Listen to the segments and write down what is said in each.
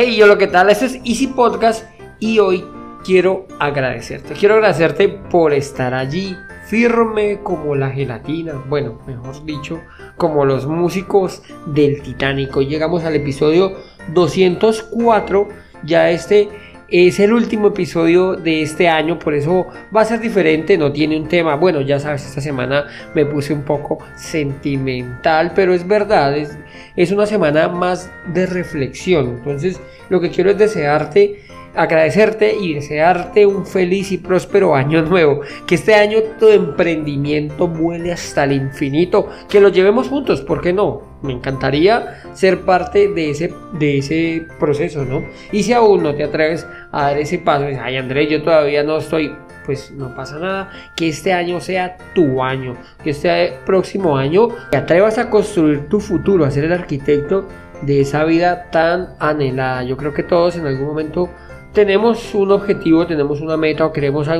Hey, yo lo que tal, este es Easy Podcast y hoy quiero agradecerte. Quiero agradecerte por estar allí firme como la gelatina, bueno, mejor dicho, como los músicos del Titanic. Hoy llegamos al episodio 204, ya este es el último episodio de este año, por eso va a ser diferente, no tiene un tema. Bueno, ya sabes, esta semana me puse un poco sentimental, pero es verdad, es, es una semana más de reflexión. Entonces, lo que quiero es desearte agradecerte y desearte un feliz y próspero año nuevo. Que este año tu emprendimiento vuele hasta el infinito. Que lo llevemos juntos, ¿por qué no? Me encantaría ser parte de ese, de ese proceso, ¿no? Y si aún no te atreves a dar ese paso, dices, ay Andrés, yo todavía no estoy, pues no pasa nada. Que este año sea tu año. Que este próximo año te atrevas a construir tu futuro, a ser el arquitecto de esa vida tan anhelada. Yo creo que todos en algún momento tenemos un objetivo, tenemos una meta o queremos a,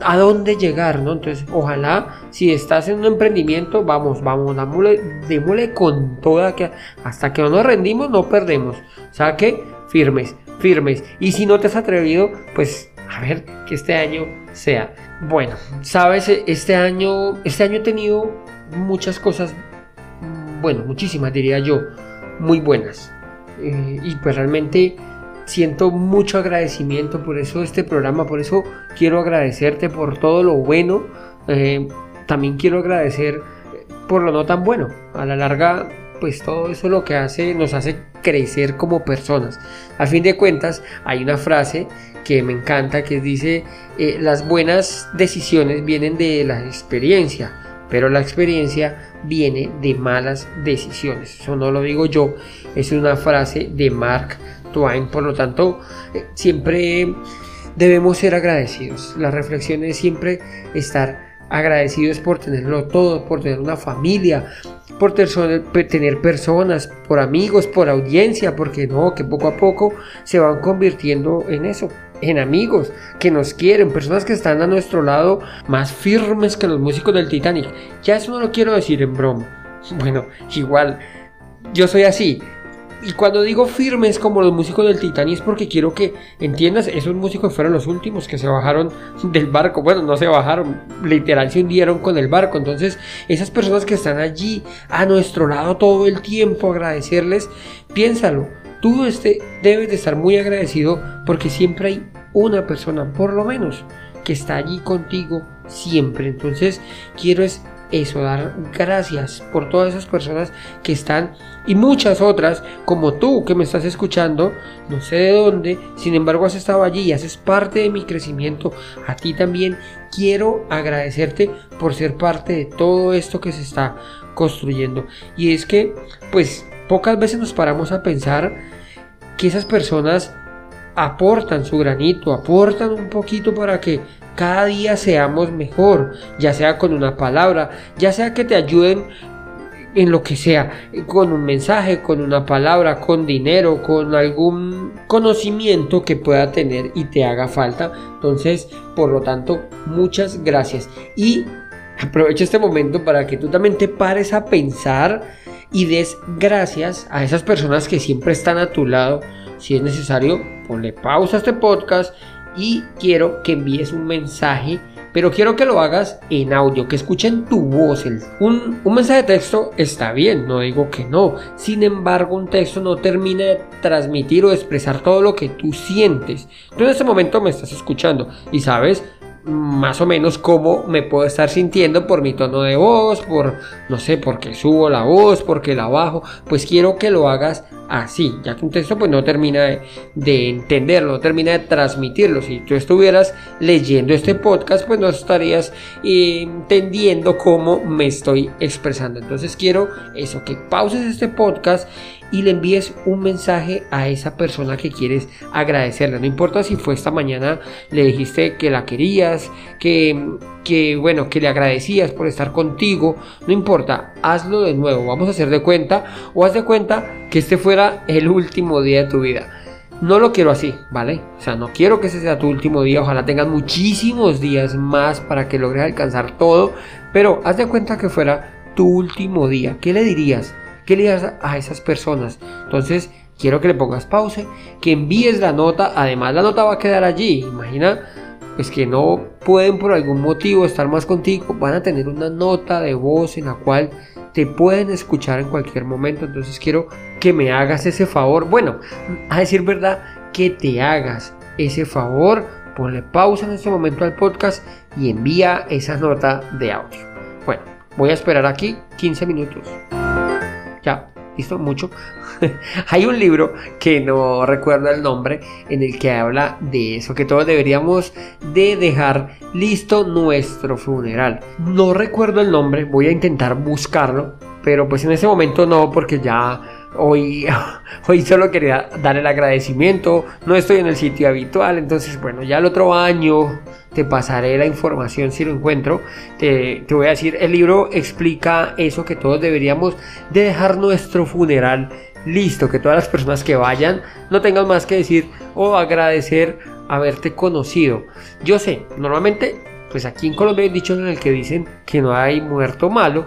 a dónde llegar, ¿no? Entonces, ojalá, si estás en un emprendimiento, vamos, vamos, démosle, con toda, que hasta que no nos rendimos, no perdemos. O sea firmes, firmes. Y si no te has atrevido, pues, a ver, que este año sea. Bueno, sabes, este año, este año he tenido muchas cosas, bueno, muchísimas diría yo, muy buenas. Eh, y pues realmente siento mucho agradecimiento por eso este programa, por eso quiero agradecerte por todo lo bueno, eh, también quiero agradecer por lo no tan bueno. A la larga, pues todo eso lo que hace nos hace crecer como personas. A fin de cuentas, hay una frase que me encanta que dice, eh, las buenas decisiones vienen de la experiencia, pero la experiencia viene de malas decisiones. Eso no lo digo yo, es una frase de Mark por lo tanto, eh, siempre debemos ser agradecidos. La reflexión es siempre estar agradecidos por tenerlo todo, por tener una familia, por tener personas, por amigos, por audiencia, porque no, que poco a poco se van convirtiendo en eso, en amigos que nos quieren, personas que están a nuestro lado más firmes que los músicos del Titanic. Ya eso no lo quiero decir en broma. Bueno, igual, yo soy así. Y cuando digo firmes como los músicos del Titanic es porque quiero que entiendas, esos músicos fueron los últimos que se bajaron del barco. Bueno, no se bajaron, literal se hundieron con el barco. Entonces, esas personas que están allí a nuestro lado todo el tiempo, agradecerles, piénsalo. Tú este, debes de estar muy agradecido porque siempre hay una persona, por lo menos, que está allí contigo siempre. Entonces, quiero es eso, dar gracias por todas esas personas que están y muchas otras como tú que me estás escuchando, no sé de dónde, sin embargo has estado allí y haces parte de mi crecimiento. A ti también quiero agradecerte por ser parte de todo esto que se está construyendo. Y es que, pues, pocas veces nos paramos a pensar que esas personas aportan su granito, aportan un poquito para que cada día seamos mejor, ya sea con una palabra, ya sea que te ayuden en lo que sea, con un mensaje, con una palabra, con dinero, con algún conocimiento que pueda tener y te haga falta. Entonces, por lo tanto, muchas gracias. Y aprovecho este momento para que tú también te pares a pensar y des gracias a esas personas que siempre están a tu lado. Si es necesario, ponle pausa a este podcast y quiero que envíes un mensaje pero quiero que lo hagas en audio, que escuchen tu voz. Un, un, mensaje de texto está bien, no digo que no. Sin embargo, un texto no termina de transmitir o expresar todo lo que tú sientes. Tú en este momento me estás escuchando y sabes más o menos cómo me puedo estar sintiendo por mi tono de voz, por, no sé, porque subo la voz, porque la bajo, pues quiero que lo hagas así, ya que un texto pues no termina de, entenderlo, no termina de transmitirlo. Si tú estuvieras leyendo este podcast, pues no estarías entendiendo cómo me estoy expresando. Entonces quiero eso, que pauses este podcast y le envíes un mensaje a esa persona que quieres agradecerle. No importa si fue esta mañana, le dijiste que la querías, que, que bueno, que le agradecías por estar contigo. No importa, hazlo de nuevo. Vamos a hacer de cuenta o haz de cuenta que este fuera el último día de tu vida. No lo quiero así, ¿vale? O sea, no quiero que ese sea tu último día. Ojalá tengas muchísimos días más para que logres alcanzar todo. Pero haz de cuenta que fuera tu último día. ¿Qué le dirías? ¿Qué le das a esas personas? Entonces, quiero que le pongas pausa, que envíes la nota, además la nota va a quedar allí, imagina pues que no pueden por algún motivo estar más contigo, van a tener una nota de voz en la cual te pueden escuchar en cualquier momento, entonces quiero que me hagas ese favor, bueno, a decir verdad, que te hagas ese favor, ponle pausa en este momento al podcast y envía esa nota de audio. Bueno, voy a esperar aquí 15 minutos. Ya, listo, mucho. Hay un libro que no recuerdo el nombre en el que habla de eso, que todos deberíamos de dejar listo nuestro funeral. No recuerdo el nombre, voy a intentar buscarlo, pero pues en ese momento no, porque ya Hoy, solo quería dar el agradecimiento, no estoy en el sitio habitual, entonces bueno, ya el otro año te pasaré la información si lo encuentro. Te, voy a decir, el libro explica eso que todos deberíamos de dejar nuestro funeral listo, que todas las personas que vayan no tengan más que decir o agradecer haberte conocido. Yo sé, normalmente, pues aquí en Colombia hay dicho en el que dicen que no hay muerto malo,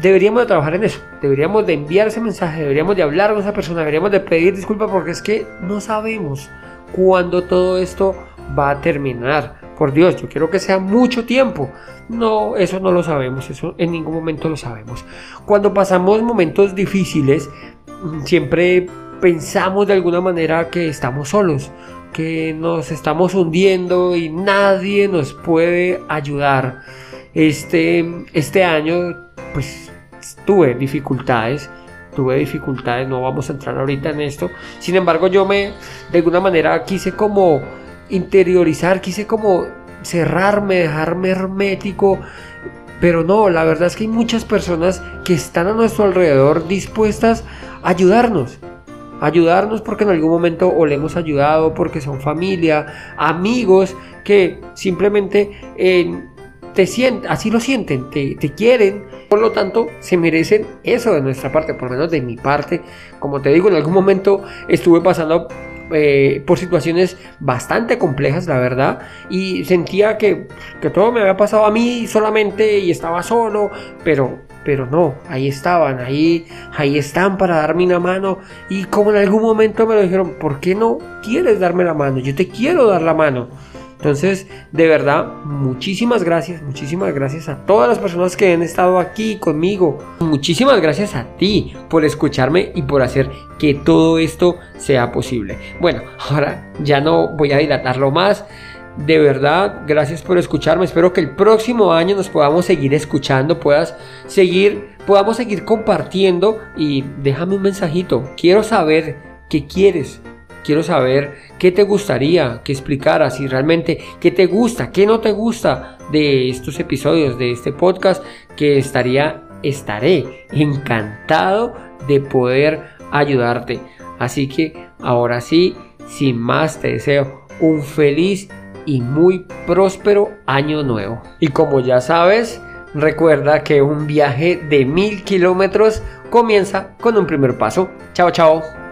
deberíamos de trabajar en eso, deberíamos de enviar ese mensaje, deberíamos de hablar con esa persona, deberíamos de pedir disculpas porque es que no sabemos cuándo todo esto va a terminar. Por Dios, yo quiero que sea mucho tiempo. No, eso no lo sabemos, eso en ningún momento lo sabemos. Cuando pasamos momentos difíciles, siempre pensamos de alguna manera que estamos solos, que nos estamos hundiendo y nadie nos puede ayudar. Este, este año, pues tuve dificultades, tuve dificultades, no vamos a entrar ahorita en esto. Sin embargo, yo me, de alguna manera, quise como interiorizar, quise como cerrarme, dejarme hermético. Pero no, la verdad es que hay muchas personas que están a nuestro alrededor dispuestas a ayudarnos. Ayudarnos porque en algún momento o le hemos ayudado, porque son familia, amigos que simplemente en te sienten, así lo sienten, te, quieren, por lo tanto se merecen eso de nuestra parte, por lo menos de mi parte. Como te digo, en algún momento estuve pasando eh, por situaciones bastante complejas, la verdad, y sentía que, que, todo me había pasado a mí solamente y estaba solo, pero, pero no, ahí estaban, ahí, ahí están para darme una mano, y como en algún momento me lo dijeron, ¿por qué no quieres darme la mano? Yo te quiero dar la mano. Entonces, de verdad, muchísimas gracias, muchísimas gracias a todas las personas que han estado aquí conmigo. Muchísimas gracias a ti por escucharme y por hacer que todo esto sea posible. Bueno, ahora ya no voy a dilatarlo más. De verdad, gracias por escucharme. Espero que el próximo año nos podamos seguir escuchando, puedas seguir, podamos seguir compartiendo y déjame un mensajito. Quiero saber qué quieres, quiero saber qué te gustaría que explicaras y realmente qué te gusta, qué no te gusta de estos episodios, de este podcast, que estaría, estaré encantado de poder ayudarte. Así que ahora sí, sin más, te deseo un feliz y muy próspero año nuevo. Y como ya sabes, recuerda que un viaje de mil kilómetros comienza con un primer paso. Chao, chao.